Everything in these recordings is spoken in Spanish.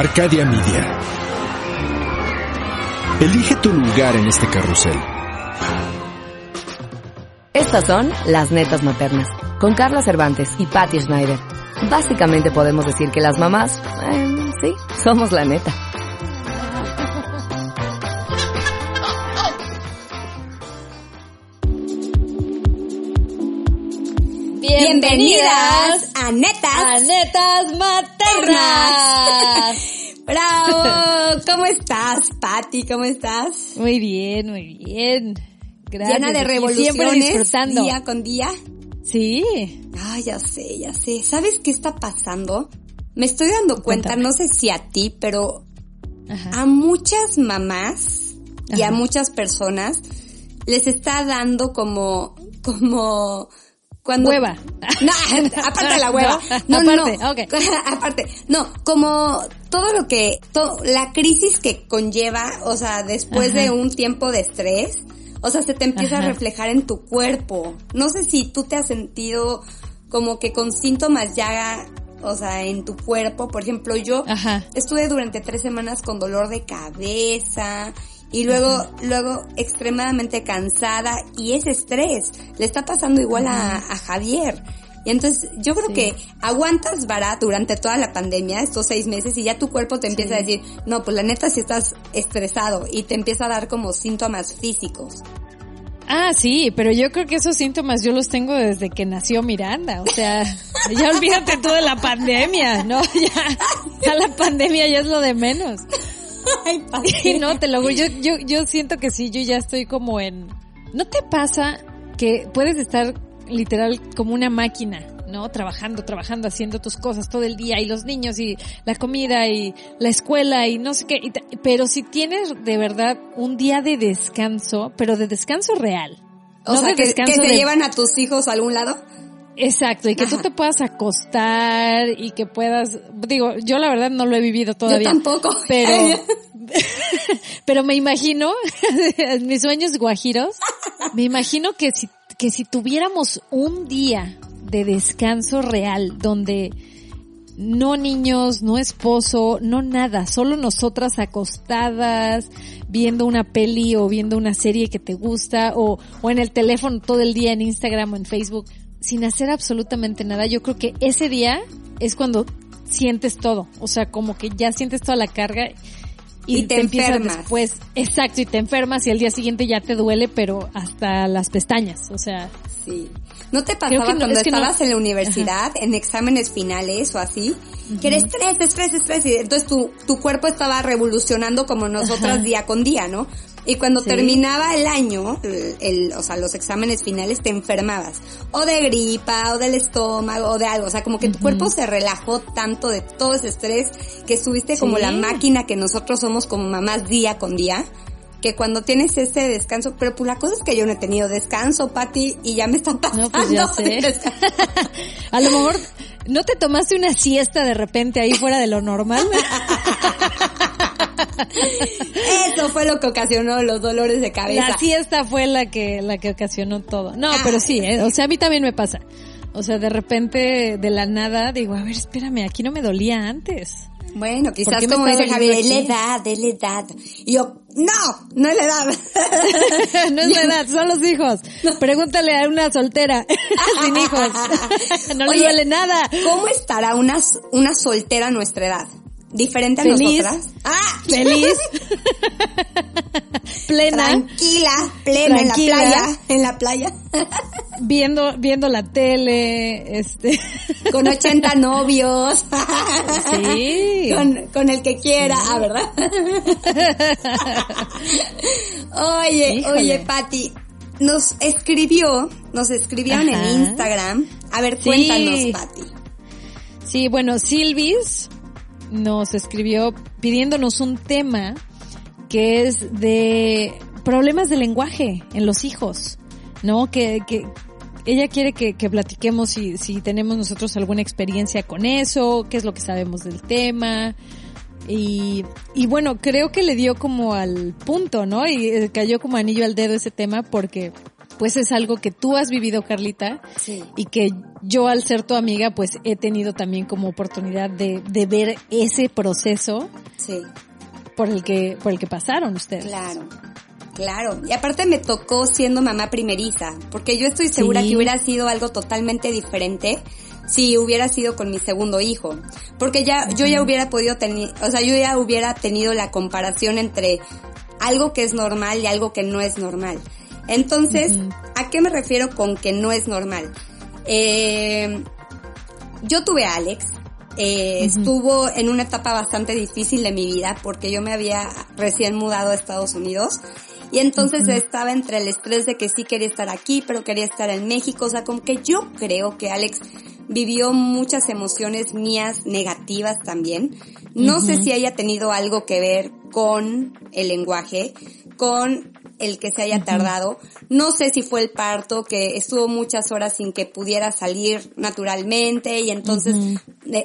Arcadia Media. Elige tu lugar en este carrusel. Estas son las netas maternas, con Carla Cervantes y Patty Schneider. Básicamente podemos decir que las mamás, eh, sí, somos la neta. Bienvenidas a Netas, a Netas Maternas. Bravo, ¿cómo estás, Patti? ¿Cómo estás? Muy bien, muy bien. Gracias. Llena de revoluciones día con día. Sí. Ay, ya sé, ya sé. ¿Sabes qué está pasando? Me estoy dando cuenta, no sé si a ti, pero a muchas mamás y a muchas personas les está dando como, como, cuando... Hueva. No, aparte de la hueva. No, aparte, no. Okay. aparte. No, como todo lo que, todo, la crisis que conlleva, o sea, después Ajá. de un tiempo de estrés, o sea, se te empieza Ajá. a reflejar en tu cuerpo. No sé si tú te has sentido como que con síntomas ya, o sea, en tu cuerpo. Por ejemplo, yo Ajá. estuve durante tres semanas con dolor de cabeza y luego, luego extremadamente cansada y ese estrés le está pasando igual a, a Javier. Y entonces yo creo Sí. que aguantas vara durante toda la pandemia, estos seis meses, y ya tu cuerpo te empieza a decir, no, pues la neta si estás estresado y te empieza a dar como síntomas físicos. Ah, sí, pero yo creo que esos síntomas yo los tengo desde que nació Miranda. O sea, ya olvídate tú de la pandemia, ¿no? Ya, ya la pandemia ya es lo de menos. Ay, no, te lo yo, yo, yo siento que sí, yo ya estoy como en... ¿No te pasa que puedes estar literal como una máquina, ¿no? Trabajando, trabajando, haciendo tus cosas todo el día y los niños y la comida y la escuela y no sé qué. pero si tienes de verdad un día de descanso, pero de descanso real. O no sea, de que, que te de- llevan a tus hijos a algún lado. Exacto, y que tú te puedas acostar y que puedas, digo, yo la verdad no lo he vivido todavía. Yo tampoco. Pero, pero me imagino, mis sueños guajiros, me imagino que si, que si tuviéramos un día de descanso real donde no niños, no esposo, no nada, solo nosotras acostadas, viendo una peli o viendo una serie que te gusta o, o en el teléfono todo el día en Instagram o en Facebook, sin hacer absolutamente nada, yo creo que ese día es cuando sientes todo, o sea, como que ya sientes toda la carga y, Y te empiezas enfermas. después, exacto, y te enfermas y el día siguiente ya te duele, pero hasta las pestañas, o sea, Sí. ¿No te pasaba que no, cuando es que no- estabas en la universidad, en exámenes finales o así? Que era estrés, estrés, estrés. Y entonces tu, tu cuerpo estaba revolucionando como nosotras Ajá. día con día, ¿no? Y cuando Sí. terminaba el año, el, el- o sea, los exámenes finales, te enfermabas. O de gripa, o del estómago, o de algo. O sea, como que tu cuerpo se relajó tanto de todo ese estrés que estuviste como Sí. la máquina que nosotros somos como mamás día con día que cuando tienes ese descanso, pero pues la cosa es que yo no he tenido descanso, Patti, y ya me están pasando. No, pues ya sé. A lo mejor no te tomaste una siesta de repente ahí fuera de lo normal. Eso fue lo que ocasionó los dolores de cabeza. La siesta fue la que la que ocasionó todo. No, Ah, pero sí, ¿eh? o sea, a mí también me pasa. O sea, de repente de la nada digo, a ver, espérame, aquí no me dolía antes. Bueno, ¿Por quizás como dice Javier, es la edad, es la edad. Y yo, no, no es la edad. no es la edad, son los hijos. Pregúntale a una soltera sin hijos. no le duele nada. ¿Cómo estará una, una soltera a nuestra edad? ¿Diferente a Feliz. nosotras? ¡Ah! Feliz. Plena. Tranquila, plena Tranquila. en la playa, en la playa. viendo viendo la tele, este Con 80 novios. Sí. Con, con el que quiera, ah, ¿verdad? oye, Híjole. oye, Patti, nos escribió, nos escribieron Ajá. en Instagram. A ver, Sí. cuéntanos, Patti. Sí, bueno, Silvis nos escribió pidiéndonos un tema que es de problemas de lenguaje en los hijos, ¿no? Que, que ella quiere que, que platiquemos si, si tenemos nosotros alguna experiencia con eso, qué es lo que sabemos del tema. Y, y bueno, creo que le dio como al punto, ¿no? Y eh, cayó como anillo al dedo ese tema porque pues es algo que tú has vivido, Carlita, Sí. y que yo al ser tu amiga, pues he tenido también como oportunidad de, de ver ese proceso Sí. por el que, por el que pasaron ustedes. Claro, claro. Y aparte me tocó siendo mamá primeriza, porque yo estoy segura Sí. que hubiera sido algo totalmente diferente si hubiera sido con mi segundo hijo. Porque ya, yo ya hubiera podido tener, o sea, yo ya hubiera tenido la comparación entre algo que es normal y algo que no es normal. Entonces, ¿a qué me refiero con que no es normal? Eh, yo tuve a Alex, eh, estuvo en una etapa bastante difícil de mi vida porque yo me había recién mudado a Estados Unidos y entonces estaba entre el estrés de que sí quería estar aquí, pero quería estar en México, o sea, como que yo creo que Alex vivió muchas emociones mías negativas también. No sé si haya tenido algo que ver con el lenguaje, con el que se haya tardado. No sé si fue el parto, que estuvo muchas horas sin que pudiera salir naturalmente y entonces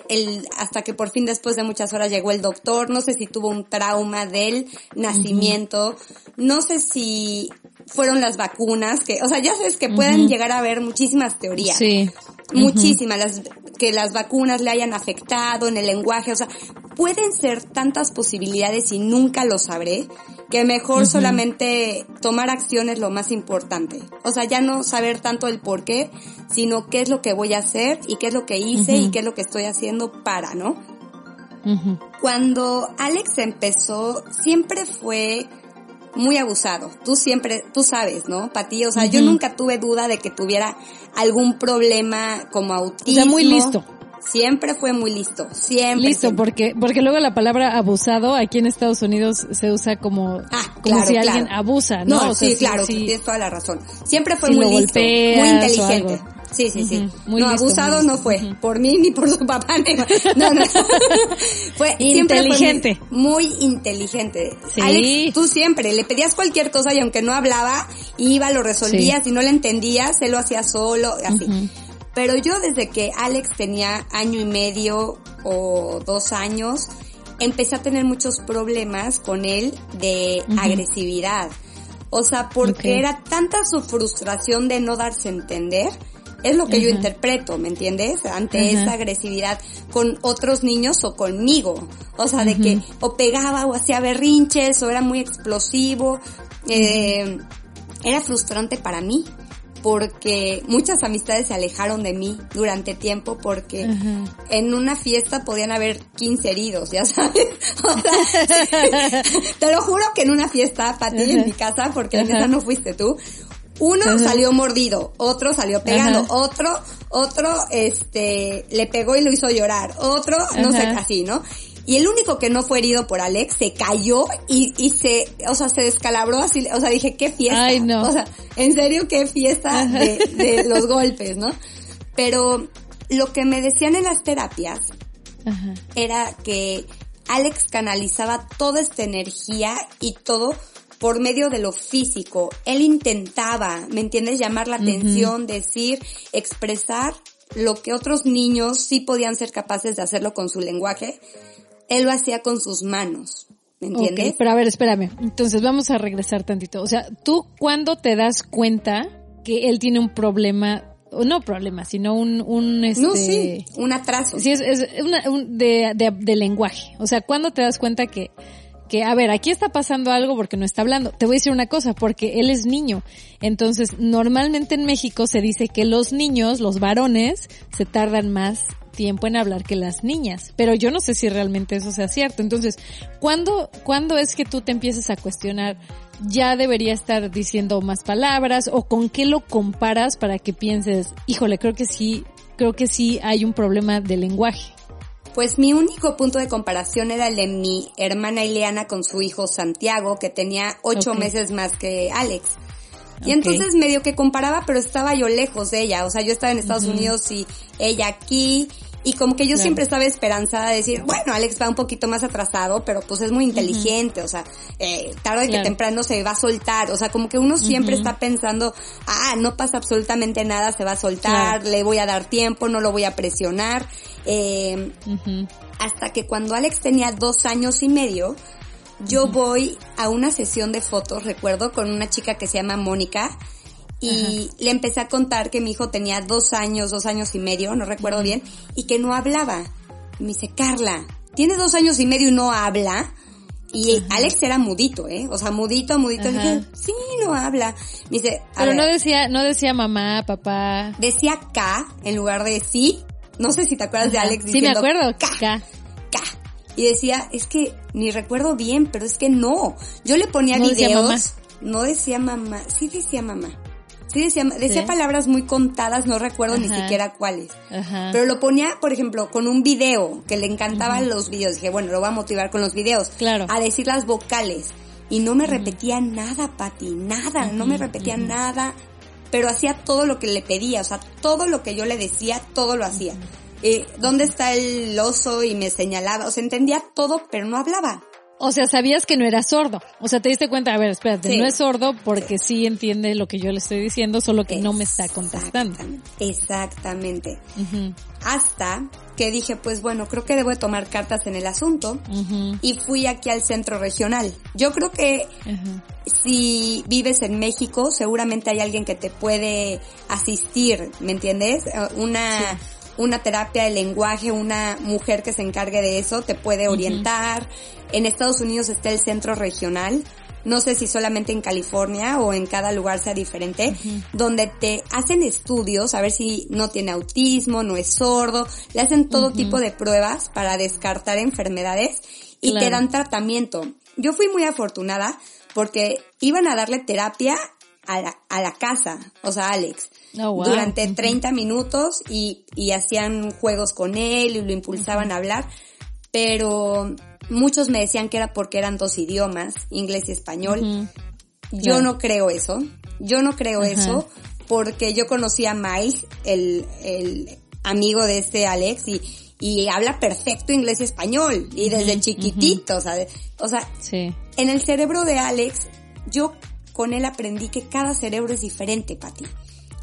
el, hasta que por fin después de muchas horas llegó el doctor. No sé si tuvo un trauma del nacimiento. No sé si fueron las vacunas, que, o sea, ya sabes que pueden llegar a haber muchísimas teorías Sí. muchísimas, las, que las vacunas le hayan afectado en el lenguaje, o sea, pueden ser tantas posibilidades y nunca lo sabré, que mejor solamente tomar acción es lo más importante. O sea, ya no saber tanto el por qué, sino qué es lo que voy a hacer y qué es lo que hice y qué es lo que estoy haciendo para, ¿no? Cuando Alex empezó, siempre fue muy abusado. Tú siempre, tú sabes, ¿no, Pati? O sea, yo nunca tuve duda de que tuviera algún problema como autismo. O sea, muy listo. Siempre fue muy listo. Siempre. Listo, siempre. porque, porque luego la palabra abusado aquí en Estados Unidos se usa como, Ah, como claro, si claro. alguien abusa, ¿no? No, O sea, sí, claro, sí. tienes toda la razón. Siempre fue Si muy listo, muy inteligente. Sí, sí, sí. Muy no, listo, abusado muy no fue, por mí ni por su papá. ni- No, no. fue Inteligente. muy, muy inteligente. Sí. Alex, tú siempre le pedías cualquier cosa y aunque no hablaba, iba, lo resolvías, si no le entendías, él lo hacía solo, así. Pero yo desde que Alex tenía año y medio o dos años, empecé a tener muchos problemas con él de agresividad. O sea, porque era tanta su frustración de no darse a entender. Es lo que yo interpreto, ¿me entiendes? Ante esa agresividad con otros niños o conmigo. O sea, de que o pegaba o hacía berrinches o era muy explosivo. Eh, era frustrante para mí porque muchas amistades se alejaron de mí durante tiempo porque en una fiesta podían haber 15 heridos, ya sabes. O sea, te lo juro que en una fiesta, Pati, en mi casa, porque en Ajá. esa no fuiste tú, uno salió mordido, otro salió pegando, Ajá. otro, otro, este, le pegó y lo hizo llorar, otro, no sé, así, ¿no? Y el único que no fue herido por Alex se cayó y, y se, o sea, se descalabró así, o sea, dije, qué fiesta. Ay, no. O sea, en serio, qué fiesta de, de los golpes, ¿no? Pero lo que me decían en las terapias Ajá. era que Alex canalizaba toda esta energía y todo por medio de lo físico. Él intentaba, ¿me entiendes? Llamar la atención, decir, expresar lo que otros niños sí podían ser capaces de hacerlo con su lenguaje. Él lo hacía con sus manos, ¿me entiendes? Pero a ver, espérame. Entonces vamos a regresar tantito. O sea, ¿tú cuándo te das cuenta que él tiene un problema, no problema, sino un, un este... No, sí, un atraso. Sí, es, es una, un, de, de, de lenguaje. O sea, ¿cuándo te das cuenta que, que, a ver, aquí está pasando algo porque no está hablando? Te voy a decir una cosa, porque él es niño. Entonces, normalmente en México se dice que los niños, los varones, se tardan más tiempo en hablar que las niñas. Pero yo no sé si realmente eso sea cierto. Entonces, ¿cuándo, ¿cuándo es que tú te empiezas a cuestionar? Ya debería estar diciendo más palabras o con qué lo comparas para que pienses, híjole, creo que sí, creo que sí hay un problema de lenguaje. Pues mi único punto de comparación era el de mi hermana Ileana con su hijo Santiago, que tenía ocho meses más que Alex. Y entonces medio que comparaba, pero estaba yo lejos de ella. O sea, yo estaba en Estados Unidos y ella aquí. Y como que yo Claro. siempre estaba esperanzada de decir, bueno, Alex va un poquito más atrasado, pero pues es muy inteligente, o sea, eh, tarde Claro. que temprano se va a soltar, o sea, como que uno siempre está pensando, ah, no pasa absolutamente nada, se va a soltar, Claro. le voy a dar tiempo, no lo voy a presionar, eh, hasta que cuando Alex tenía dos años y medio, yo voy a una sesión de fotos, recuerdo, con una chica que se llama Mónica, y le empecé a contar que mi hijo tenía dos años, dos años y medio, no recuerdo bien, y que no hablaba. Y me dice, Carla, ¿tiene dos años y medio y no habla? Y Alex era mudito, ¿eh? O sea, mudito, mudito. Dije, sí, no habla. Me dice, Pero no decía, no decía mamá, papá. Decía K en lugar de sí. No sé si te acuerdas de Alex diciendo Sí, me acuerdo. K. K. K. Y decía, es que ni recuerdo bien, pero es que no. Yo le ponía videos. no decía mamá. Sí decía mamá. Sí decía, decía palabras muy contadas, no recuerdo ni siquiera cuáles. Pero lo ponía, por ejemplo, con un video, que le encantaban los videos. Dije, bueno, lo voy a motivar con los videos. Claro. A decir las vocales. Y no me repetía nada, Pati, nada, no me repetía nada. Pero hacía todo lo que le pedía, o sea, todo lo que yo le decía, todo lo hacía. Eh, ¿Dónde está el oso? Y me señalaba, o sea, entendía todo, pero no hablaba. O sea, sabías que no era sordo. O sea, te diste cuenta, a ver, espérate, no es sordo porque sí. entiende lo que yo le estoy diciendo, solo que no me está contestando. Exactamente. Hasta que dije, pues bueno, creo que debo tomar cartas en el asunto y fui aquí al centro regional. Yo creo que si vives en México, seguramente hay alguien que te puede asistir, ¿me entiendes? Eh, una una terapia de lenguaje, una mujer que se encargue de eso, te puede orientar. En Estados Unidos está el centro regional, no sé si solamente en California o en cada lugar sea diferente, donde te hacen estudios a ver si no tiene autismo, no es sordo, le hacen todo tipo de pruebas para descartar enfermedades y te dan tratamiento. Yo fui muy afortunada porque iban a darle terapia a la, a la casa, o sea, Alex, oh, durante 30 minutos y, y hacían juegos con él y lo impulsaban a hablar, pero muchos me decían que era porque eran dos idiomas, inglés y español. Yo no creo eso, yo no creo eso, porque yo conocí a Mike, el, el amigo de este Alex, y, y habla perfecto inglés y español, y desde chiquitito, o sea, o sea en el cerebro de Alex, yo con él aprendí que cada cerebro es diferente, Pati.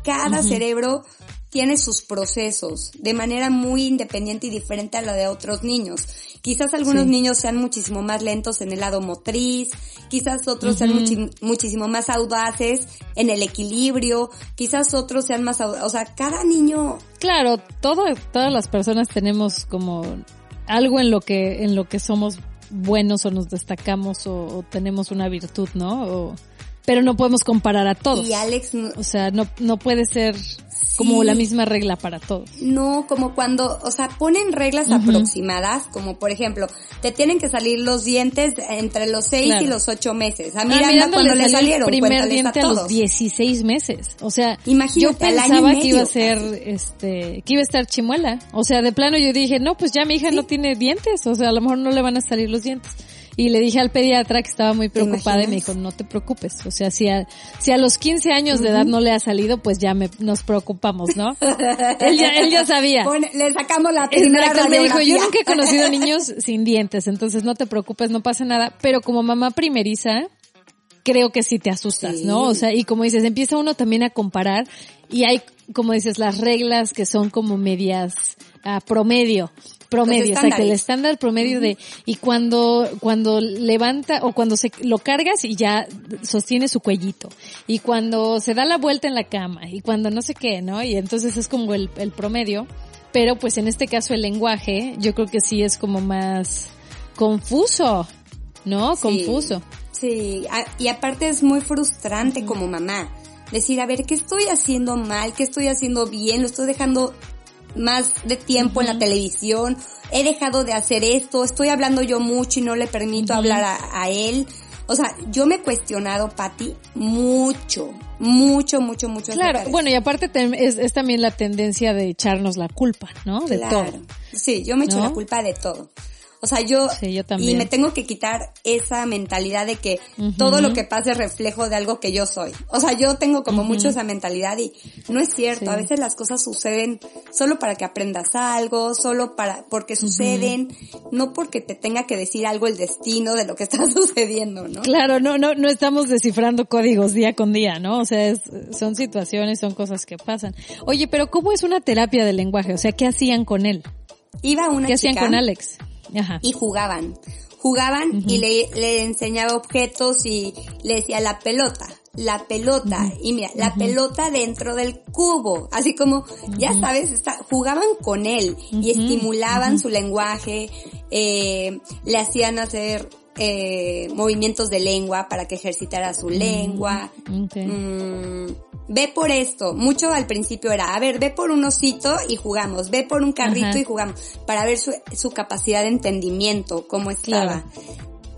Cada cerebro tiene sus procesos de manera muy independiente y diferente a la de otros niños. Quizás algunos niños sean muchísimo más lentos en el lado motriz, quizás otros sean muchísimo más audaces en el equilibrio, quizás otros sean más, o sea, cada niño. Claro, todo, todas las personas tenemos como algo en lo que, en lo que somos buenos o nos destacamos o, o tenemos una virtud, ¿no? O, pero no podemos comparar a todos. Y Alex, o sea, no, no puede ser como la misma regla para todos. No, como cuando, o sea, ponen reglas aproximadas, como por ejemplo, te tienen que salir los dientes entre los 6 y los 8 meses. A Miranda, ah, cuando le salieron, el primer diente a, los 16 meses. O sea, yo pensaba que iba a ser, este, que iba a estar chimuela. O sea, de plano yo dije, no, pues ya mi hija no tiene dientes. O sea, a lo mejor no le van a salir los dientes. Y le dije al pediatra que estaba muy preocupada y me dijo, no te preocupes. O sea, si a, si a los 15 años de edad no le ha salido, pues ya me, nos preocupamos, ¿no? él, ya, él ya sabía. le sacamos la primera me dijo, yo nunca he conocido niños sin dientes, entonces no te preocupes, no pasa nada. Pero como mamá primeriza, creo que sí te asustas, ¿no? O sea, y como dices, empieza uno también a comparar y hay, como dices, las reglas que son como medias a promedio promedio, o sea, que el estándar promedio de, y cuando, cuando levanta o cuando se lo cargas y ya sostiene su cuellito, y cuando se da la vuelta en la cama, y cuando no sé qué, ¿no? Y entonces es como el, el promedio, pero pues en este caso el lenguaje, yo creo que sí es como más confuso, ¿no? Confuso. Sí, y aparte es muy frustrante como mamá. Decir, a ver, ¿qué estoy haciendo mal? ¿Qué estoy haciendo bien? ¿Lo estoy dejando más de tiempo en la televisión, he dejado de hacer esto, estoy hablando yo mucho y no le permito hablar a, él. O sea, yo me he cuestionado, Patti, mucho, mucho, mucho, mucho. Claro, bueno, y aparte es, es, también la tendencia de echarnos la culpa, ¿no? De todo. Sí, yo me echo la culpa de todo. O sea, yo, y me tengo que quitar esa mentalidad de que todo lo que pasa es reflejo de algo que yo soy. O sea, yo tengo como mucho esa mentalidad y no es cierto. A veces las cosas suceden solo para que aprendas algo, solo para, porque suceden, no porque te tenga que decir algo el destino de lo que está sucediendo, ¿no? Claro, no, no, no estamos descifrando códigos día con día, ¿no? O sea, son situaciones, son cosas que pasan. Oye, pero ¿cómo es una terapia del lenguaje? O sea, ¿qué hacían con él? Iba una ¿Qué hacían con Alex? Y jugaban. Jugaban y le, le enseñaba objetos y le decía la pelota, la pelota. Y mira, la pelota dentro del cubo. Así como, ya sabes, está, jugaban con él y estimulaban su lenguaje, eh, le hacían hacer eh, movimientos de lengua para que ejercitara su lengua. Mm, ve por esto. Mucho al principio era, a ver, ve por un osito y jugamos, ve por un carrito y jugamos, para ver su, su, capacidad de entendimiento, cómo estaba.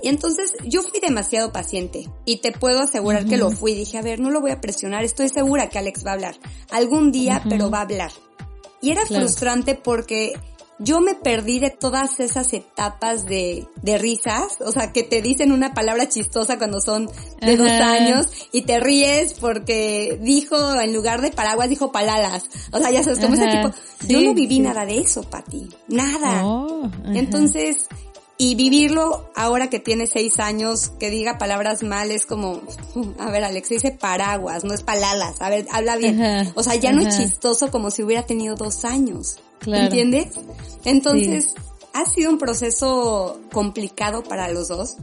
Y entonces yo fui demasiado paciente y te puedo asegurar que lo fui. Dije, a ver, no lo voy a presionar, estoy segura que Alex va a hablar. Algún día, pero va a hablar. Y era frustrante porque yo me perdí de todas esas etapas de, de risas, o sea, que te dicen una palabra chistosa cuando son de dos años y te ríes porque dijo, en lugar de paraguas, dijo palalas. O sea, ya sabes, como ese tipo. Yo no viví nada de eso, Pati. Nada. Oh, Entonces, y vivirlo ahora que tiene seis años, que diga palabras mal, es como, a ver, Alex dice paraguas, no es palalas, a ver, habla bien. o sea, ya no es chistoso como si hubiera tenido dos años. ¿Entiendes? Entonces, ha sido un proceso complicado para los dos.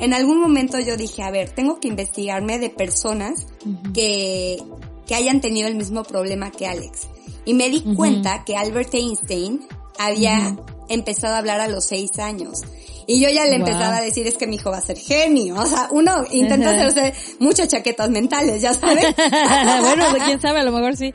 En algún momento yo dije, a ver, tengo que investigarme de personas que, que hayan tenido el mismo problema que Alex. Y me di cuenta que Albert Einstein había empezado a hablar a los seis años. Y yo ya le empezaba a decir, es que mi hijo va a ser genio. O sea, uno intenta hacerse muchas chaquetas mentales, ya sabes. bueno, quién sabe, a lo mejor sí.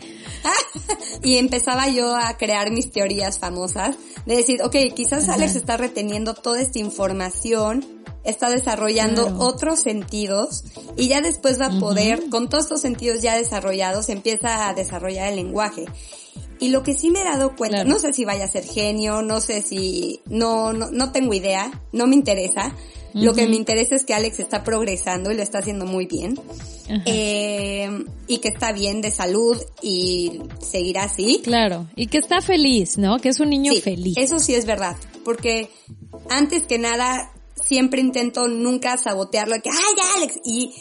y empezaba yo a crear mis teorías famosas de decir, ok, quizás Alex está reteniendo toda esta información, está desarrollando otros sentidos y ya después va a poder, con todos estos sentidos ya desarrollados, empieza a desarrollar el lenguaje. Y lo que sí me he dado cuenta, no sé si vaya a ser genio, no sé si, no, no, no tengo idea, no me interesa. Lo que me interesa es que Alex está progresando y lo está haciendo muy bien. Eh, y que está bien de salud y seguirá así. Claro, y que está feliz, ¿no? Que es un niño feliz. Eso sí es verdad, porque antes que nada siempre intento nunca sabotearlo, que, ay, Alex, y,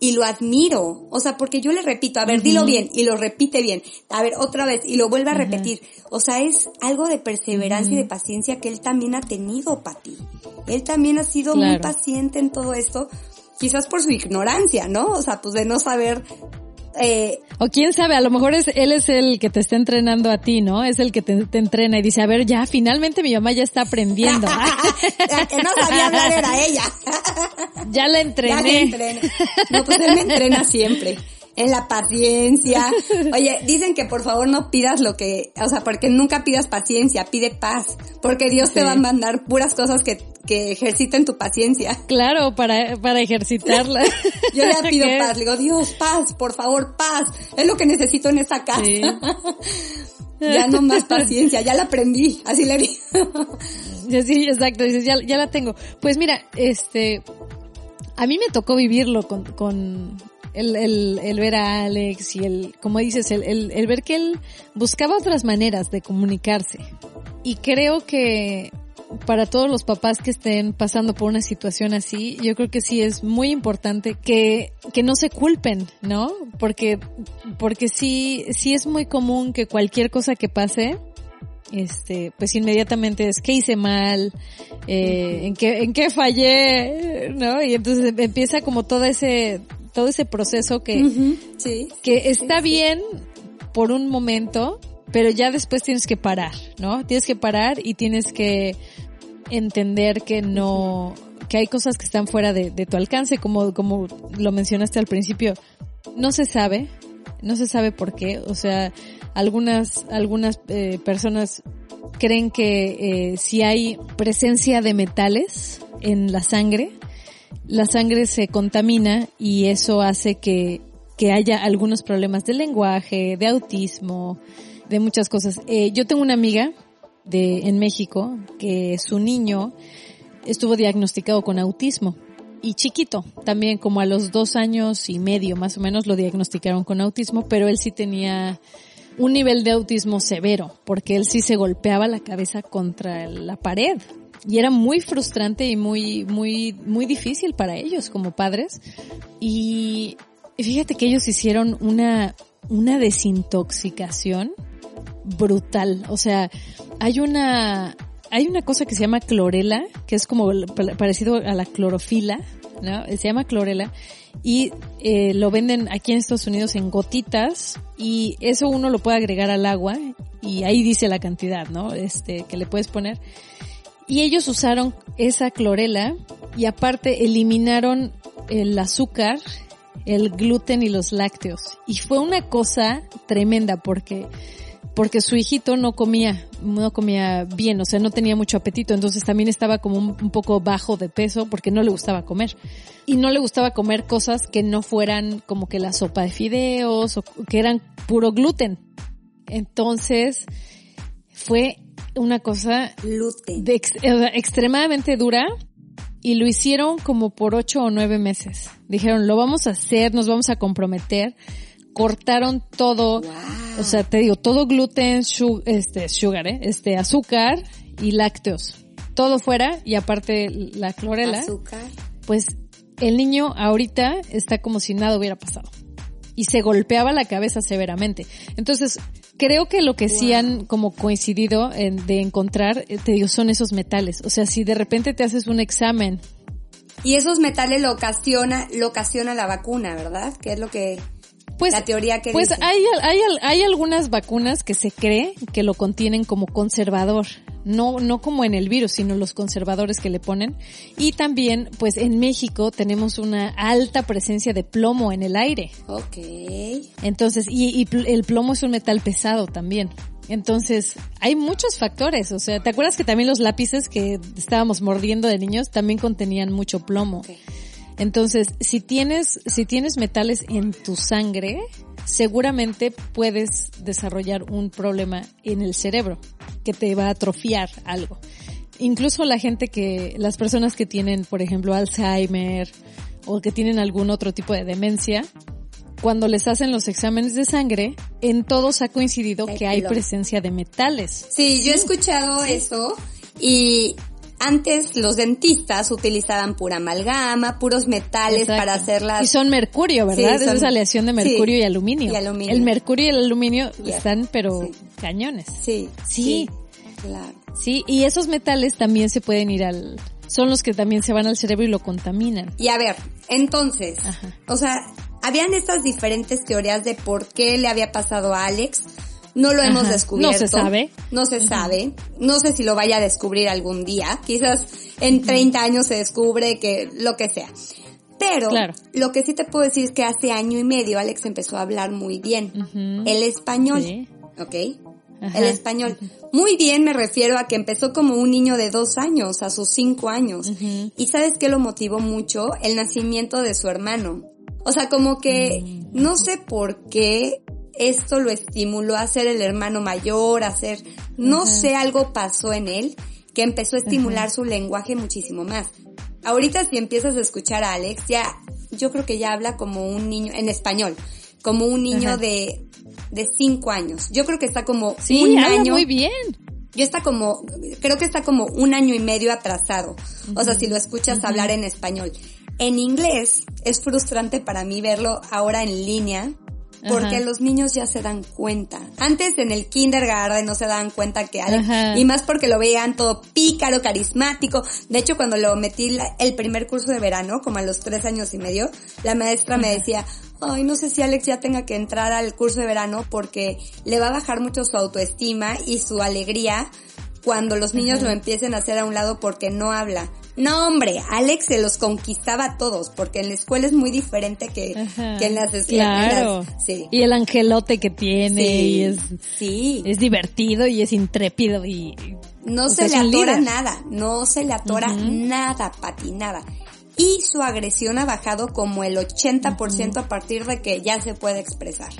y lo admiro. O sea, porque yo le repito, a ver, dilo bien, y lo repite bien. A ver, otra vez, y lo vuelve a repetir. O sea, es algo de perseverancia y de paciencia que él también ha tenido, Pati. Él también ha sido muy paciente en todo esto, quizás por su ignorancia, ¿no? O sea, pues de no saber eh, o quién sabe, a lo mejor es, él es el que te está entrenando a ti, ¿no? Es el que te, entrena y dice, a ver, ya, finalmente mi mamá ya está aprendiendo. la que no sabía hablar era ella. ya la entrené. No, pues él me entrena siempre en la paciencia. Oye, dicen que por favor no pidas lo que, o sea, porque nunca pidas paciencia, pide paz, porque Dios te va a mandar puras cosas que, que ejerciten tu paciencia. Claro, para, para ejercitarla. Yo le pido paz, le digo, Dios, paz, por favor, paz, es lo que necesito en esta casa. ya no más paciencia, ya la aprendí, así le digo. sí, exacto, dices, ya, ya la tengo. Pues mira, este, a mí me tocó vivirlo con, con, el, el, el, ver a Alex y el, como dices, el, el, el ver que él buscaba otras maneras de comunicarse. Y creo que para todos los papás que estén pasando por una situación así, yo creo que sí es muy importante que, que no se culpen, ¿no? Porque, porque sí, sí es muy común que cualquier cosa que pase, este, pues inmediatamente es que hice mal, eh, en qué, en qué fallé, ¿no? Y entonces empieza como todo ese, todo ese proceso que, que está bien por un momento, pero ya después tienes que parar, ¿no? Tienes que parar y tienes que entender que no, que hay cosas que están fuera de, tu alcance, como, como lo mencionaste al principio, no se sabe, no se sabe por qué, o sea, algunas, algunas eh, personas creen que eh, si hay presencia de metales en la sangre, la sangre se contamina y eso hace que, que haya algunos problemas de lenguaje, de autismo, de muchas cosas. Eh, yo tengo una amiga de, en México que su niño estuvo diagnosticado con autismo y chiquito, también como a los dos años y medio más o menos lo diagnosticaron con autismo, pero él sí tenía un nivel de autismo severo, porque él sí se golpeaba la cabeza contra la pared y era muy frustrante y muy, muy, muy difícil para ellos como padres. Y fíjate que ellos hicieron una, una desintoxicación brutal. O sea, hay una, hay una cosa que se llama clorela, que es como parecido a la clorofila, ¿no? Se llama clorela y eh, lo venden aquí en Estados Unidos en gotitas y eso uno lo puede agregar al agua y ahí dice la cantidad, ¿no? Este, que le puedes poner. Y ellos usaron esa clorela y aparte eliminaron el azúcar, el gluten y los lácteos. Y fue una cosa tremenda porque porque su hijito no comía, no comía bien, o sea, no tenía mucho apetito, entonces también estaba como un, poco bajo de peso porque no le gustaba comer. Y no le gustaba comer cosas que no fueran como que la sopa de fideos o que eran puro gluten. Entonces, fue una cosa de extremadamente dura y lo hicieron como por ocho o nueve meses. Dijeron, lo vamos a hacer, nos vamos a comprometer cortaron todo, o sea, te digo, todo gluten, este, sugar, ¿eh? este, azúcar y lácteos. Todo fuera y aparte la clorela. Azúcar. Pues el niño ahorita está como si nada hubiera pasado. Y se golpeaba la cabeza severamente. Entonces, creo que lo que sí han como coincidido en, de encontrar, eh, te digo, son esos metales. O sea, si de repente te haces un examen. Y esos metales lo ocasiona, lo ocasiona la vacuna, ¿verdad? Que es lo que pues, la teoría que pues hay, hay, hay algunas vacunas que se cree que lo contienen como conservador. No, no como en el virus, sino los conservadores que le ponen. Y también, pues en México tenemos una alta presencia de plomo en el aire. Ok. Entonces, y, y el plomo es un metal pesado también. Entonces, hay muchos factores. O sea, ¿te acuerdas que también los lápices que estábamos mordiendo de niños también contenían mucho plomo? Entonces, si tienes, si tienes metales en tu sangre, seguramente puedes desarrollar un problema en el cerebro que te va a atrofiar algo. Incluso la gente que, las personas que tienen, por ejemplo, Alzheimer o que tienen algún otro tipo de demencia, cuando les hacen los exámenes de sangre, en todos ha coincidido que hay presencia de metales. Sí, yo he escuchado eso y antes los dentistas utilizaban pura amalgama, puros metales para hacerlas. Y son mercurio, ¿verdad? es aleación de mercurio y, aluminio. El mercurio y el aluminio están, pero cañones. Sí. Sí. Claro. Sí, y esos metales también se pueden ir al, son los que también se van al cerebro y lo contaminan. Y a ver, entonces, o sea, habían estas diferentes teorías de por qué le había pasado a Alex. No lo hemos descubierto. No se sabe. No se sabe. No sé si lo vaya a descubrir algún día. Quizás en 30 años se descubre que lo que sea. Pero lo que sí te puedo decir es que hace año y medio Alex empezó a hablar muy bien el español. ¿Ok? El español. Muy bien me refiero a que empezó como un niño de dos años, a sus cinco años. Y sabes qué lo motivó mucho? El nacimiento de su hermano. O sea, como que mm. no sé por qué esto lo estimuló a ser el hermano mayor, a ser, no sé, algo pasó en él que empezó a estimular su lenguaje muchísimo más. Ahorita si empiezas a escuchar a Alex, ya, yo creo que ya habla como un niño, en español, como un niño de, de cinco años. Yo creo que está como sí, un año. muy bien. Yo está como, creo que está como un año y medio atrasado. O sea, si lo escuchas hablar en español. En inglés es frustrante para mí verlo ahora en línea porque los niños ya se dan cuenta. Antes en el kindergarten no se daban cuenta que Alex, y más porque lo veían todo pícaro, carismático. De hecho, cuando lo metí el primer curso de verano, como a los tres años y medio, la maestra me decía, ay, no sé si Alex ya tenga que entrar al curso de verano porque le va a bajar mucho su autoestima y su alegría cuando los niños lo empiecen a hacer a un lado porque no habla. No, hombre, Alex se los conquistaba a todos, porque en la escuela es muy diferente que, que en las escuelas. Claro. Sí. Y el angelote que tiene, y es, sí. es divertido y es intrépido y... No se le atora nada, no se le atora nada, Pati, nada. Y su agresión ha bajado como el 80% a partir de que ya se puede expresar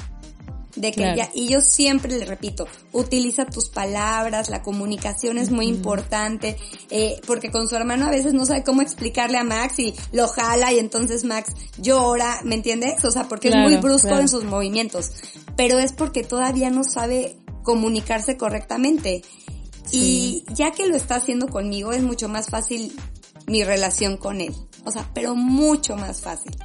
de que ya, y yo siempre le repito, utiliza tus palabras, la comunicación es muy importante, eh, porque con su hermano a veces no sabe cómo explicarle a Max y lo jala y entonces Max llora, ¿me entiendes? O sea, porque es muy brusco en sus movimientos, pero es porque todavía no sabe comunicarse correctamente. Y ya que lo está haciendo conmigo, es mucho más fácil mi relación con él. O sea, pero mucho más fácil.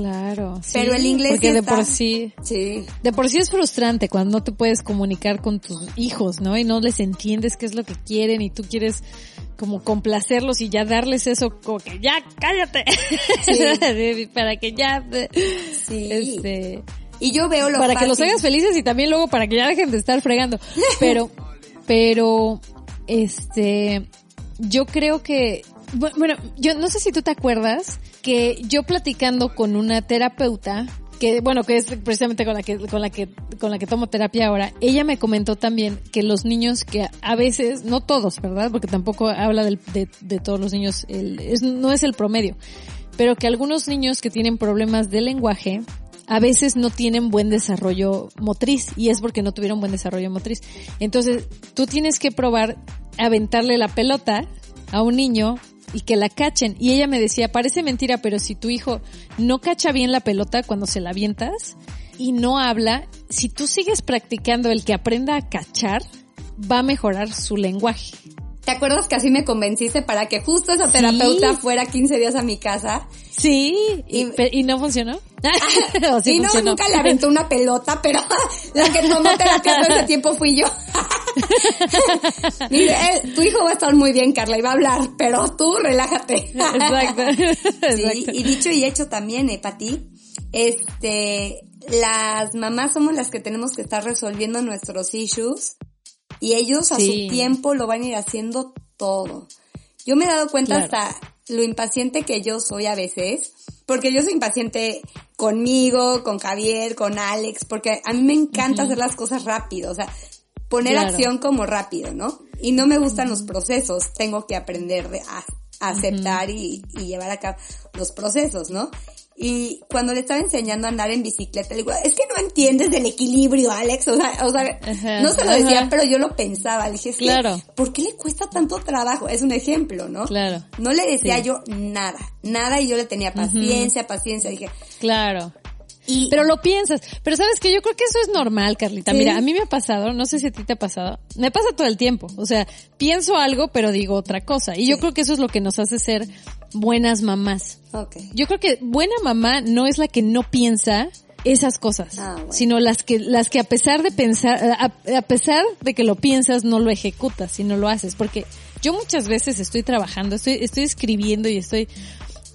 Claro. sí, Pero el inglés Porque sí de está- por sí, Sí. de por sí es frustrante cuando no te puedes comunicar con tus hijos, ¿no? Y no les entiendes qué es lo que quieren y tú quieres como complacerlos y ya darles eso como que ya cállate. para que ya Sí. este Y yo veo lo para que los hagas felices y también luego para que ya dejen de estar fregando. Pero, pero, este, yo creo que, bueno, yo no sé si tú te acuerdas que yo platicando con una terapeuta, que bueno, que es precisamente con la que, con la que, con la que tomo terapia ahora, ella me comentó también que los niños que a veces, no todos, ¿verdad? Porque tampoco habla del- de, de todos los niños, el, es, no es el promedio, pero que algunos niños que tienen problemas de lenguaje, a veces no tienen buen desarrollo motriz y es porque no tuvieron buen desarrollo motriz. Entonces, tú tienes que probar aventarle la pelota a un niño y que la cachen. Y ella me decía, parece mentira, pero si tu hijo no cacha bien la pelota cuando se la avientas y no habla, si tú sigues practicando el que aprenda a cachar, va a mejorar su lenguaje. ¿Te acuerdas que así me convenciste para que justo esa terapeuta fuera 15 días a mi casa? Sí, y, Y- pe- ¿y no funcionó. ¿O sí y no, funcionó? nunca le aventó una pelota, pero la que tomó terapia todo ese tiempo fui yo. Mire, él- tu hijo va a estar muy bien, Carla, y va a hablar, pero tú relájate. Exacto. Sí, y dicho y hecho también, eh, Pati, este, las mamás somos las que tenemos que estar resolviendo nuestros issues y ellos a Sí. su tiempo lo van a ir haciendo todo. Yo me he dado cuenta Claro. hasta lo impaciente que yo soy a veces, porque yo soy impaciente conmigo, con Javier, con Alex, porque a mí me encanta hacer las cosas rápido, o sea, poner Claro. acción como rápido, ¿no? Y no me gustan los procesos, tengo que aprender de- a, a aceptar y, y llevar a cabo los procesos, ¿no? Y cuando le estaba enseñando a andar en bicicleta, le digo, es que no entiendes del equilibrio, Alex. O sea, o sea Ajá, no se lo decía, ajá. pero yo lo pensaba. Le dije, es que, Claro. ¿por qué le cuesta tanto trabajo? Es un ejemplo, ¿no? Claro. No le decía Sí. yo nada, nada y yo le tenía paciencia, paciencia. Dije, Claro. Y Pero lo piensas. Pero sabes que yo creo que eso es normal, Carlita. Sí. Mira, a mí me ha pasado, no sé si a ti te ha pasado. Me pasa todo el tiempo. O sea, pienso algo, pero digo otra cosa. Y yo creo que eso es lo que nos hace ser buenas mamás. ok. Yo creo que buena mamá no es la que no piensa esas cosas, Ah, bueno. sino las que las que a pesar de pensar a, a pesar de que lo piensas no lo ejecutas, sino lo haces, porque yo muchas veces estoy trabajando, estoy estoy escribiendo y estoy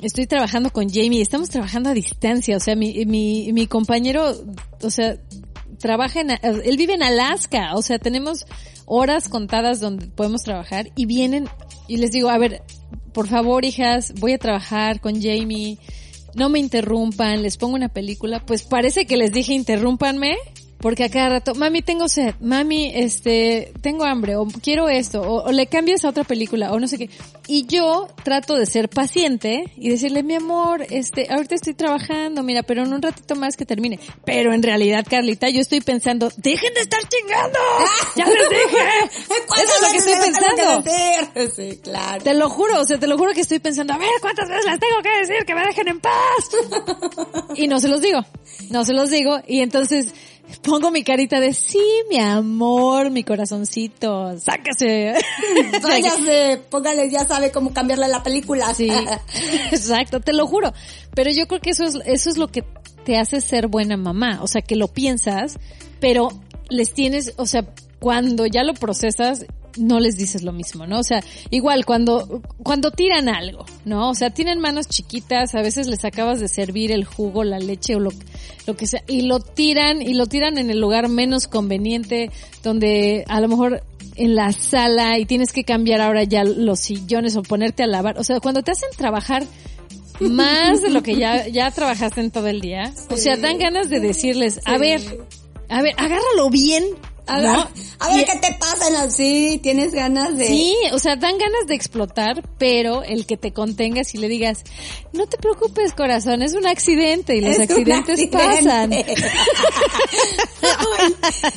estoy trabajando con Jamie, estamos trabajando a distancia, o sea, mi mi mi compañero, o sea, trabaja en, él vive en Alaska, o sea, tenemos horas contadas donde podemos trabajar y vienen y les digo, a ver, por favor, hijas, voy a trabajar con Jamie, no me interrumpan, les pongo una película, pues parece que les dije interrúmpanme, porque a cada rato, mami, tengo sed, mami, este, tengo hambre, o quiero esto, o, o le cambias a otra película, o no sé qué. Y yo trato de ser paciente y decirle, mi amor, este, ahorita estoy trabajando, mira, pero en un ratito más que termine. Pero en realidad, Carlita, yo estoy pensando, dejen de estar chingando, ya les dije. ¿Cuántas Eso es lo que estoy pensando. Sí, claro. Te lo juro, o sea, te lo juro que estoy pensando, a ver, ¿cuántas veces las tengo que decir que me dejen en paz? Y no se los digo, no se los digo, y entonces pongo mi carita de, sí, mi amor, mi corazoncito, sáquese. Váyase, póngale, ya sabe cómo cambiarle la película. Sí, exacto, te lo juro. Pero yo creo que eso es, eso es lo que te hace ser buena mamá. O sea, que lo piensas, pero les tienes, o sea, cuando ya lo procesas, no les dices lo mismo, ¿no? O sea, igual cuando, cuando tiran algo, ¿no? O sea, tienen manos chiquitas, a veces les acabas de servir el jugo, la leche o lo, lo que sea, y lo tiran, y lo tiran en el lugar menos conveniente, donde a lo mejor en la sala y tienes que cambiar ahora ya los sillones o ponerte a lavar. O sea, cuando te hacen trabajar más de lo que ya, ya trabajaste en todo el día, o sea, dan ganas de decirles, a Sí. ver, a ver, agárralo bien. A ver, ¿no? a ver Y- qué te pasa en la... Sí, tienes ganas de... Sí, o sea, dan ganas de explotar, pero el que te contengas y le digas, no te preocupes corazón, es un accidente y los accidentes accidente. pasan.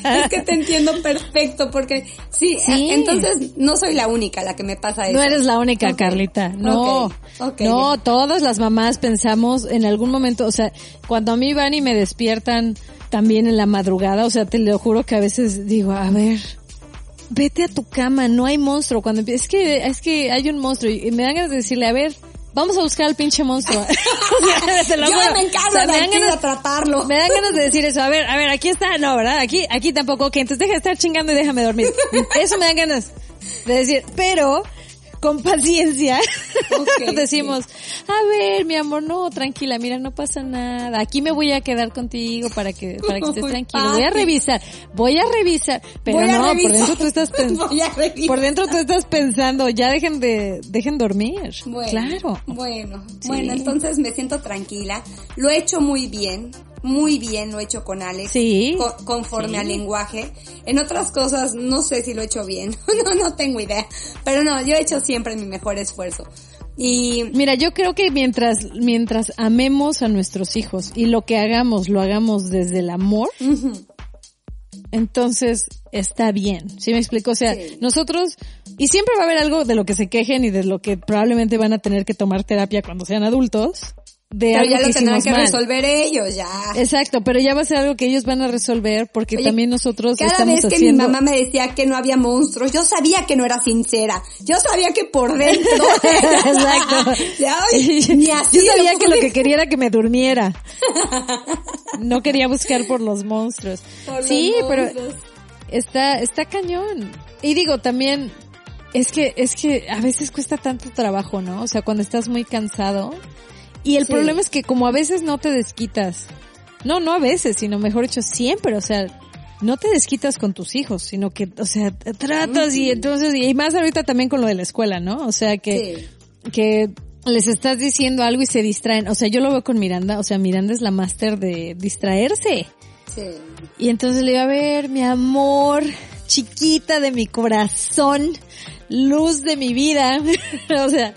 Ay, es que te entiendo perfecto porque sí, Sí. entonces no soy la única la que me pasa eso. No eres la única, Carlita. No. no, todas las mamás pensamos en algún momento, o sea, cuando a mí van y me despiertan también en la madrugada, o sea, te lo juro que a veces digo, a ver, vete a tu cama, no hay monstruo. Cuando empie- es que, es que hay un monstruo y me dan ganas de decirle, a ver, vamos a buscar al pinche monstruo. Yo me encargo de, atraparlo. Me dan ganas de decir eso. A ver, a ver, aquí está, no, ¿verdad? Aquí, aquí tampoco. Ok, entonces deja de estar chingando y déjame dormir. Eso me dan ganas de decir, pero con paciencia decimos, a ver, mi amor, no, tranquila, mira, no pasa nada. Aquí me voy a quedar contigo para que para que estés tranquilo. Voy a revisar, voy a revisar, pero no, por dentro tú estás pensando, por dentro tú estás pensando, ya dejen de dejen dormir. claro. Bueno, bueno, entonces me siento tranquila. Lo he hecho muy bien muy bien lo he hecho con Alex. Sí. conforme al lenguaje. En otras cosas no sé si lo he hecho bien. no, no tengo idea. Pero no, yo he hecho siempre mi mejor esfuerzo. Y mira, yo creo que mientras mientras amemos a nuestros hijos y lo que hagamos lo hagamos desde el amor, entonces está bien. ¿Sí me explico? O sea, nosotros y siempre va a haber algo de lo que se quejen y de lo que probablemente van a tener que tomar terapia cuando sean adultos de pero ya lo tendrán que resolver ellos ya. Exacto, pero ya va a ser algo que ellos van a resolver porque también nosotros cada estamos vez que mi mamá me decía que no había monstruos, yo sabía que no era sincera. Yo sabía que por dentro. Exacto. ni así yo sabía que lo que quería era que me durmiera. No quería buscar por los monstruos. sí, pero está está cañón. Y digo también es que es que a veces cuesta tanto trabajo, ¿no? O sea, cuando estás muy cansado y el problema es que como a veces no te desquitas, no, no a veces, sino mejor dicho siempre, o sea, no te desquitas con tus hijos, sino que, o sea, tratas y entonces, y más ahorita también con lo de la escuela, ¿no? O sea, que, que les estás diciendo algo y se distraen. O sea, yo lo veo con Miranda, o sea, Miranda es la máster de distraerse. Sí. Y entonces le iba a ver, mi amor, chiquita de mi corazón, luz de mi vida. o sea,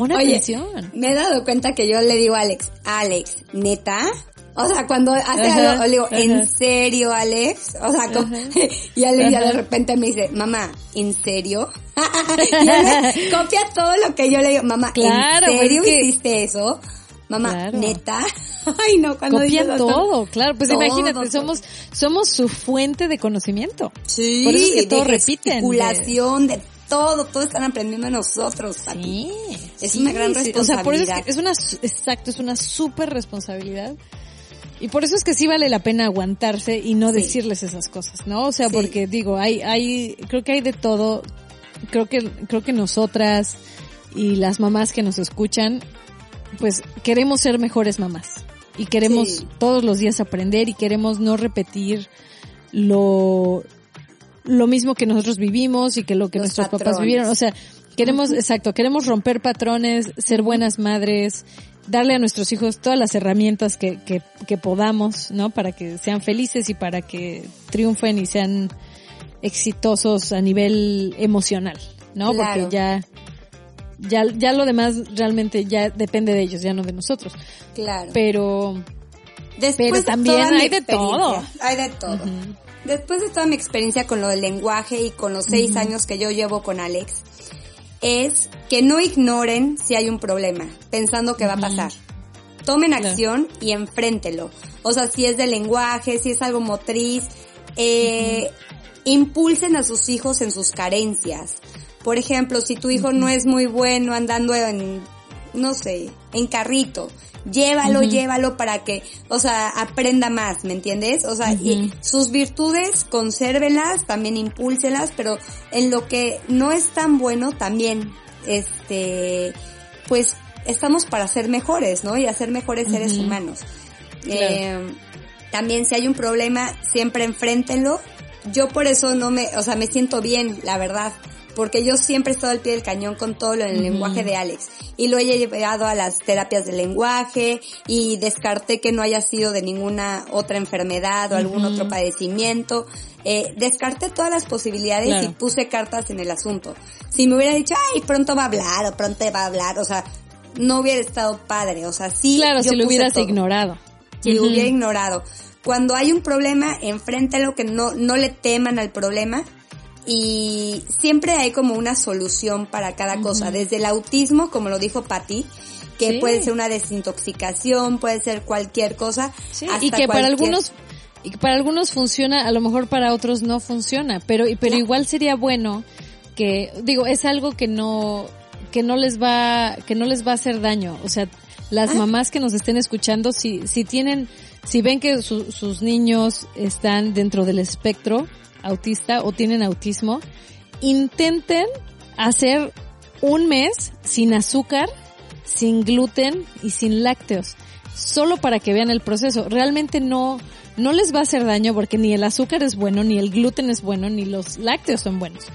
Pon atención. Me he dado cuenta que yo le digo a Alex, Alex, neta, o sea, cuando hace algo, le digo, ¿en serio, Alex? O sea, y Alex ya de repente me dice, mamá, ¿en serio? y copia todo lo que yo le digo, mamá, ¿en pues serio hiciste eso? Mamá, neta. Ay, no, cuando Copian todo, claro. Pues imagínate, somos, somos su fuente de conocimiento. Sí. Por eso es que todo repiten. de todo, todo están aprendiendo de nosotros, Sí. Es una gran responsabilidad. O sea, por eso es, que es una, exacto, es una súper responsabilidad. Y por eso es que sí vale la pena aguantarse y no decirles esas cosas, ¿no? O sea, porque digo, hay, hay, creo que hay de todo. Creo que, creo que nosotras y las mamás que nos escuchan, pues queremos ser mejores mamás. Y queremos todos los días aprender y queremos no repetir lo, lo mismo que nosotros vivimos y que lo que nuestros papás vivieron. O sea, queremos, exacto, queremos romper patrones, ser buenas madres, darle a nuestros hijos todas las herramientas que, que, que podamos, ¿no? Para que sean felices y para que triunfen y sean exitosos a nivel emocional, ¿no? Porque ya, ya, ya lo demás realmente ya depende de ellos, ya no de nosotros. Claro. Pero, pero también hay de todo. Hay de todo. Después de toda mi experiencia con lo del lenguaje y con los seis años que yo llevo con Alex, es que no ignoren si hay un problema, pensando que va a pasar. Tomen acción y enfréntelo. O sea, si es de lenguaje, si es algo motriz, eh, impulsen a sus hijos en sus carencias. Por ejemplo, si tu hijo no es muy bueno andando en, no sé, en carrito, llévalo, llévalo para que, o sea, aprenda más, ¿me entiendes? O sea, y sus virtudes, consérvelas, también impúlselas, pero en lo que no es tan bueno, también, este, pues, estamos para ser mejores, ¿no? Y hacer mejores seres humanos. Eh, también si hay un problema, siempre enfréntenlo. Yo por eso no me, o sea, me siento bien, la verdad porque yo siempre he estado al pie del cañón con todo lo en el lenguaje de Alex y lo he llevado a las terapias de lenguaje y descarté que no haya sido de ninguna otra enfermedad o algún otro padecimiento. Eh, descarté todas las posibilidades y puse cartas en el asunto. Si me hubiera dicho, ay, pronto va a hablar o pronto va a hablar, o sea, no hubiera estado padre, o sea, sí. Claro, si lo hubieras ignorado. Si lo hubiera ignorado. Cuando hay un problema, enfréntalo, que no, no le teman al problema y siempre hay como una solución para cada cosa, desde el autismo, como lo dijo Patti, que puede ser una desintoxicación, puede ser cualquier cosa. y que para algunos y para algunos funciona, a lo mejor para otros no funciona, pero pero igual sería bueno que digo, es algo que no que no les va, que no les va a hacer daño. O sea, las ah. mamás que nos estén escuchando, si, si tienen, si ven que sus niños están dentro del espectro autista o tienen autismo, intenten hacer un mes sin azúcar, sin gluten y sin lácteos, solo para que vean el proceso. Realmente no, no les va a hacer daño porque ni el azúcar es bueno, ni el gluten es bueno, ni los lácteos son buenos.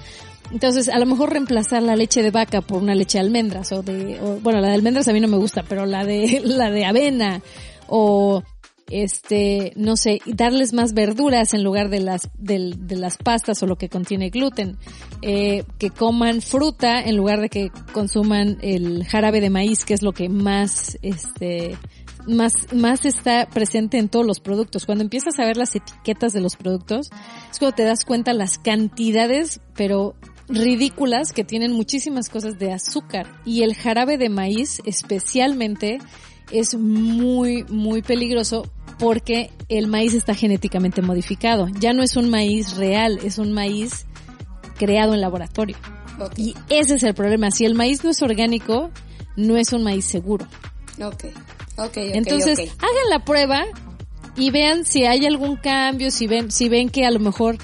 Entonces, a lo mejor reemplazar la leche de vaca por una leche de almendras o de, bueno, la de almendras a mí no me gusta, pero la de, la de avena o este, no sé, darles más verduras en lugar de las, de, de las pastas o lo que contiene gluten, eh, que coman fruta en lugar de que consuman el jarabe de maíz, que es lo que más, este, más, más está presente en todos los productos. Cuando empiezas a ver las etiquetas de los productos, es cuando te das cuenta las cantidades, pero ridículas que tienen muchísimas cosas de azúcar y el jarabe de maíz especialmente es muy muy peligroso porque el maíz está genéticamente modificado. Ya no es un maíz real, es un maíz creado en laboratorio. Y ese es el problema. Si el maíz no es orgánico, no es un maíz seguro. Ok, ok, Entonces, hagan la prueba y vean si hay algún cambio, si ven, si ven que a lo mejor,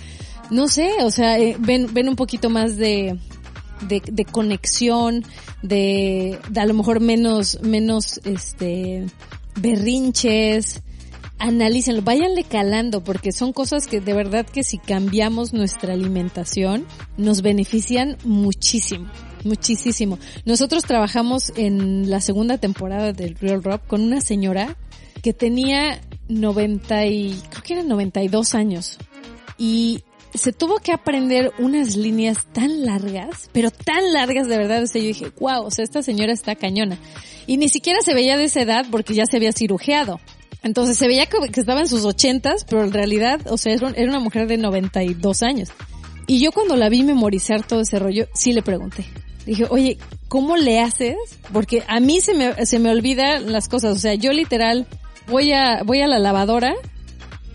no sé, o sea, eh, ven, ven un poquito más de, de, de conexión, de, a lo mejor menos, menos, este, berrinches, analícenlo, váyanle calando, porque son cosas que de verdad que si cambiamos nuestra alimentación, nos benefician muchísimo, muchísimo. Nosotros trabajamos en la segunda temporada del Real Rock con una señora que tenía 90 y, creo que eran 92 años. Y se tuvo que aprender unas líneas tan largas, pero tan largas de verdad. O sea, yo dije, wow, o sea, esta señora está cañona. Y ni siquiera se veía de esa edad porque ya se había cirujeado. Entonces se veía que, estaba en sus ochentas, pero en realidad, o sea, era una mujer de 92 años. Y yo cuando la vi memorizar todo ese rollo, sí le pregunté. Dije, oye, ¿cómo le haces? Porque a mí se me, se me olvidan las cosas. O sea, yo literal voy a, voy a la lavadora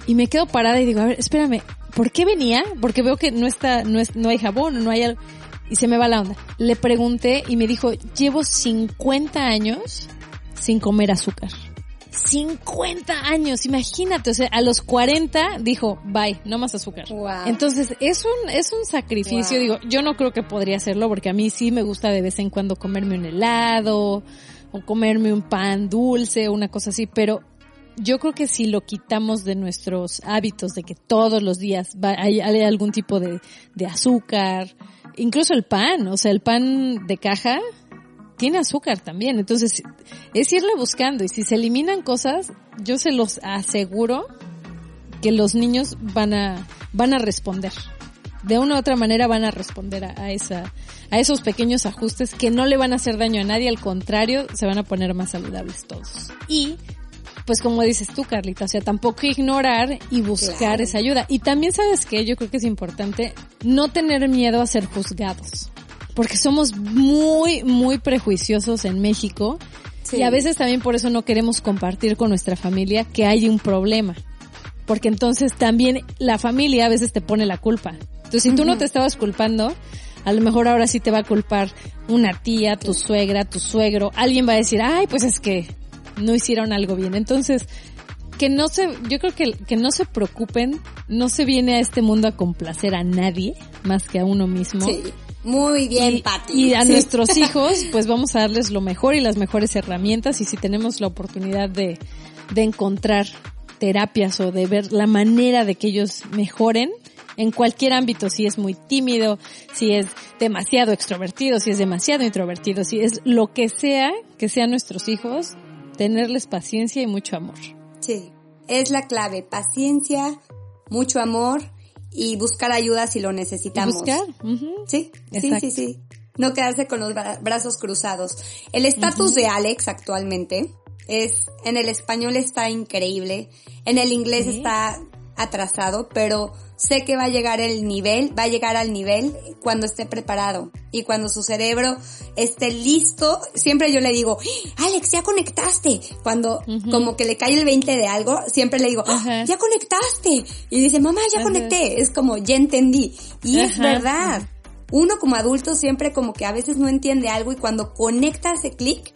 y me quedo parada y digo, a ver, espérame, ¿por qué venía? Porque veo que no está, no es, no hay jabón, no hay algo. Y se me va la onda. Le pregunté y me dijo, llevo 50 años sin comer azúcar. 50 años, imagínate, o sea, a los 40 dijo, bye, no más azúcar. Entonces, es un, es un sacrificio, digo, yo no creo que podría hacerlo porque a mí sí me gusta de vez en cuando comerme un helado o comerme un pan dulce o una cosa así, pero yo creo que si lo quitamos de nuestros hábitos de que todos los días hay, hay algún tipo de, de azúcar, incluso el pan, o sea, el pan de caja, tiene azúcar también. Entonces, es irle buscando y si se eliminan cosas, yo se los aseguro que los niños van a, van a responder. De una u otra manera van a responder a, esa, a esos pequeños ajustes que no le van a hacer daño a nadie, al contrario, se van a poner más saludables todos. Y, pues como dices tú, Carlita, o sea, tampoco ignorar y buscar esa ayuda. Y también sabes que yo creo que es importante no tener miedo a ser juzgados porque somos muy, muy prejuiciosos en México y a veces también por eso no queremos compartir con nuestra familia que hay un problema. Porque entonces también la familia a veces te pone la culpa. Entonces si tú no te estabas culpando, a lo mejor ahora sí te va a culpar una tía, tu suegra, tu suegro. Alguien va a decir, ay, pues es que no hicieron algo bien. Entonces, que no se, yo creo que, que no se preocupen, no se viene a este mundo a complacer a nadie más que a uno mismo. Sí. Muy bien, y, Y a nuestros hijos, pues vamos a darles lo mejor y las mejores herramientas y si tenemos la oportunidad de, de encontrar terapias o de ver la manera de que ellos mejoren en cualquier ámbito, si es muy tímido, si es demasiado extrovertido, si es demasiado introvertido, si es lo que sea que sean nuestros hijos, tenerles paciencia y mucho amor. Sí, es la clave, paciencia, mucho amor y buscar ayuda si lo necesitamos. buscar. Sí, sí, sí, sí. No quedarse con los brazos cruzados. El estatus de Alex actualmente es, en el español está increíble, en el inglés está atrasado, pero sé que va a llegar el nivel, va a llegar al nivel cuando esté preparado y cuando su cerebro esté listo. Siempre yo le digo, Alex, ya conectaste. Cuando como que le cae el 20 de algo, siempre le digo, ah, ya conectaste. Y dice, mamá, ya conecté. Es como, ya entendí. Y es verdad. uno como adulto siempre como que a veces no entiende algo y cuando conecta ese clic,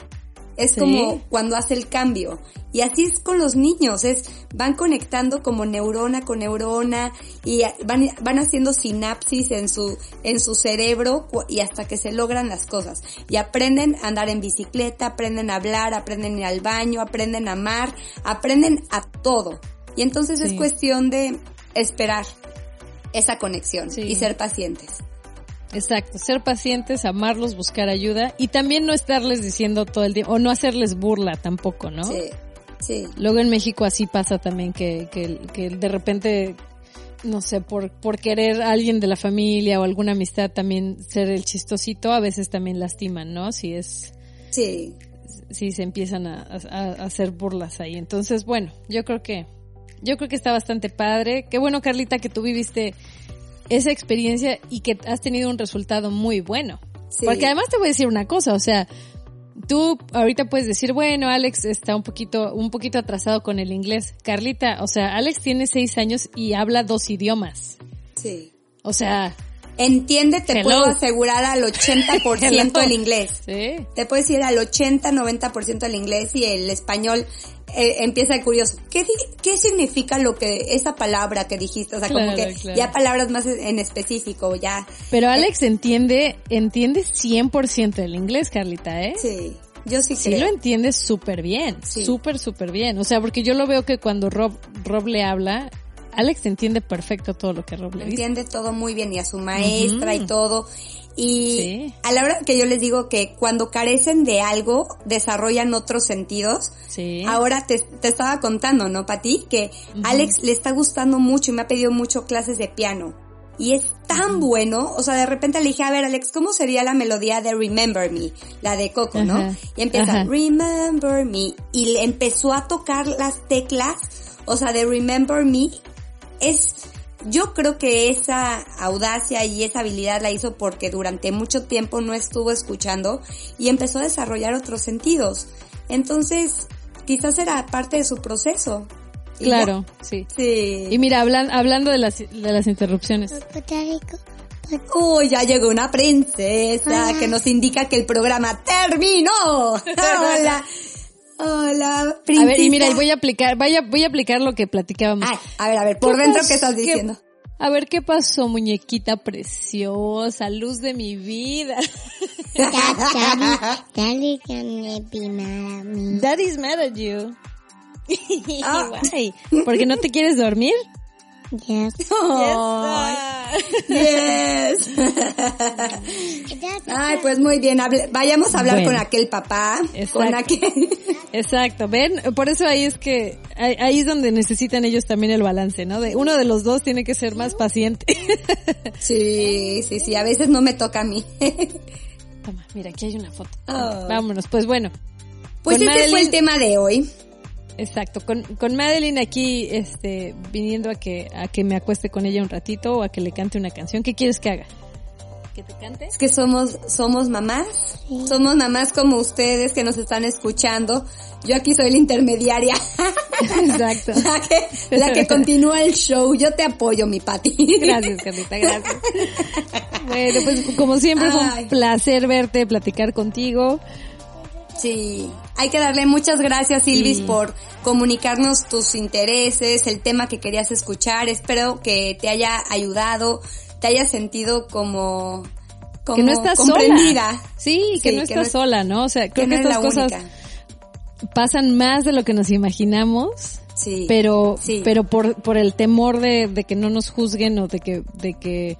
es como cuando hace el cambio. Y así es con los niños, es, van conectando como neurona con neurona y van, van haciendo sinapsis en su, en su cerebro y hasta que se logran las cosas. Y aprenden a andar en bicicleta, aprenden a hablar, aprenden a ir al baño, aprenden a amar, aprenden a todo. Y entonces es cuestión de esperar esa conexión y ser pacientes. Exacto, ser pacientes, amarlos, buscar ayuda y también no estarles diciendo todo el tiempo, o no hacerles burla tampoco, ¿no? Sí, sí. Luego en México así pasa también que, que, que de repente, no sé, por, por querer a alguien de la familia o alguna amistad también ser el chistosito, a veces también lastiman, ¿no? Si es... Sí. Si se empiezan a, a hacer burlas ahí. Entonces, bueno, yo creo que, yo creo que está bastante padre. Qué bueno, Carlita, que tú viviste esa experiencia y que has tenido un resultado muy bueno. Porque además te voy a decir una cosa, o sea, tú ahorita puedes decir, bueno, Alex está un poquito, un poquito atrasado con el inglés. Carlita, o sea, Alex tiene seis años y habla dos idiomas. Sí. O sea, Entiende, te puedo asegurar al 80% el inglés. Sí. Te puedo decir al 80-90% el inglés y el español eh, empieza el curioso. ¿Qué, ¿Qué significa lo que, esa palabra que dijiste? O sea, como que ya palabras más en específico, ya. Pero Alex entiende, entiende 100% el inglés, Carlita, ¿eh? Sí. Yo sí, sí lo entiende súper bien, súper, súper bien. O sea, porque yo lo veo que cuando Rob, Rob le habla, Alex entiende perfecto todo lo que Rob le dice. Entiende todo muy bien y a su maestra y todo. Y a la hora que yo les digo que cuando carecen de algo, desarrollan otros sentidos. Sí. Ahora te, te estaba contando, ¿no, Pati? Que Alex le está gustando mucho y me ha pedido mucho clases de piano. Y es tan bueno, o sea, de repente le dije, a ver, Alex, ¿cómo sería la melodía de Remember Me? La de Coco, ¿no? Y empieza, Remember Me. Y le empezó a tocar las teclas, o sea, de Remember Me es, yo creo que esa audacia y esa habilidad la hizo porque durante mucho tiempo no estuvo escuchando y empezó a desarrollar otros sentidos. Entonces, quizás era parte de su proceso. Claro, sí. Sí. Y mira, hablando de las, de las interrupciones. Uy, ya llegó una princesa que nos indica que el programa terminó. Hola. Hola, princesa. A ver, y mira, voy a aplicar, vaya, voy a aplicar lo que platicábamos. a ver, a ver, por dentro, ¿qué estás diciendo? a ver, ¿qué pasó, muñequita preciosa, luz de mi vida? Daddy, be mad at me. Daddy's mad at you. Ah. ¿Por qué no te quieres dormir? Yes. yes. Ay, pues muy bien. vayamos a hablar con aquel papá. Exacto. Con aquel. Exacto. Ven, por eso ahí es que ahí es donde necesitan ellos también el balance, ¿no? De uno de los dos tiene que ser más paciente. sí, sí, sí. A veces no me toca a mí. Toma, mira, aquí hay una foto. Oh. Vámonos, pues bueno. Pues este fue el tema de hoy. Exacto, con, con Madeline aquí, este, viniendo a que, a que me acueste con ella un ratito o a que le cante una canción. ¿Qué quieres que haga? ¿Que te cante? Es que somos, somos mamás. Somos mamás como ustedes que nos están escuchando. Yo aquí soy la intermediaria. Exacto. la que, la que continúa el show. Yo te apoyo, mi Pati. Gracias, Carlita, gracias. bueno, pues como siempre fue un placer verte, platicar contigo. Sí, hay que darle muchas gracias Silvis por comunicarnos tus intereses, el tema que querías escuchar. Espero que te haya ayudado, te haya sentido como, como que no estás comprendida. Sola. Sí, que no estás sola, ¿no? O sea, creo que, estas cosas pasan más de lo que nos imaginamos. Sí. Pero, pero por, por el temor de, de que no nos juzguen o de que, de que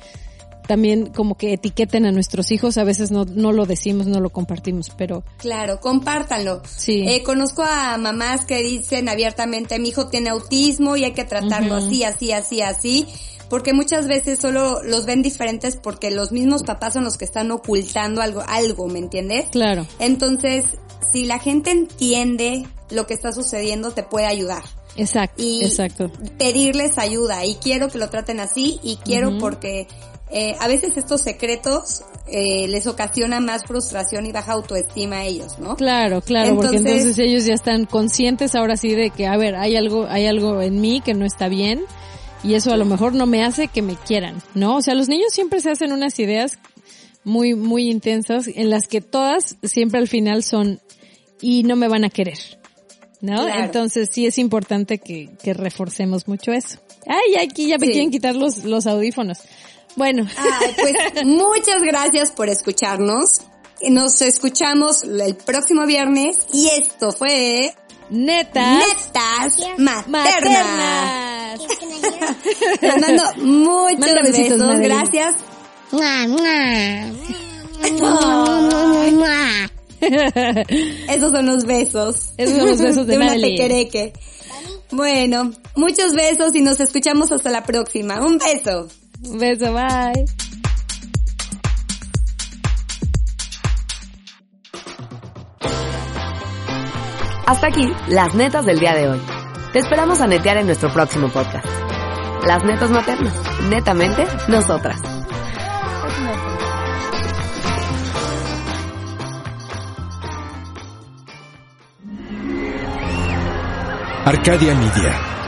también como que etiqueten a nuestros hijos, a veces no, no lo decimos, no lo compartimos, pero... Claro, compártanlo. Sí. Eh, conozco a mamás que dicen abiertamente, mi hijo tiene autismo y hay que tratarlo así, así, así, así, porque muchas veces solo los ven diferentes porque los mismos papás son los que están ocultando algo, algo, ¿me entiendes? Claro. Entonces, si la gente entiende lo que está sucediendo, te puede ayudar. Exacto, y exacto. pedirles ayuda y quiero que lo traten así y quiero porque eh, a veces estos secretos eh, les ocasiona más frustración y baja autoestima a ellos, ¿no? Claro, claro, porque entonces ellos ya están conscientes ahora sí de que, a ver, hay algo, hay algo en mí que no está bien y eso a lo mejor no me hace que me quieran, ¿no? O sea, los niños siempre se hacen unas ideas muy, muy intensas en las que todas siempre al final son y no me van a querer. ¿No? Claro. Entonces sí es importante que, que reforcemos mucho eso. Ay, aquí ya me Sí. quieren quitar los, los audífonos. Bueno, Ay, pues muchas gracias por escucharnos. Nos escuchamos el próximo viernes y esto fue netas Netas Maternas. maternas. Les mando muchos Manda besitos, besos. Gracias. Esos son los besos. Esos son los besos de una Madeline. tequereque. Bueno, muchos besos y nos escuchamos hasta la próxima. Un beso. Un beso, bye. Hasta aquí, las netas del día de hoy. Te esperamos a netear en nuestro próximo podcast. Las netas maternas. Netamente, nosotras. Arcadia Media.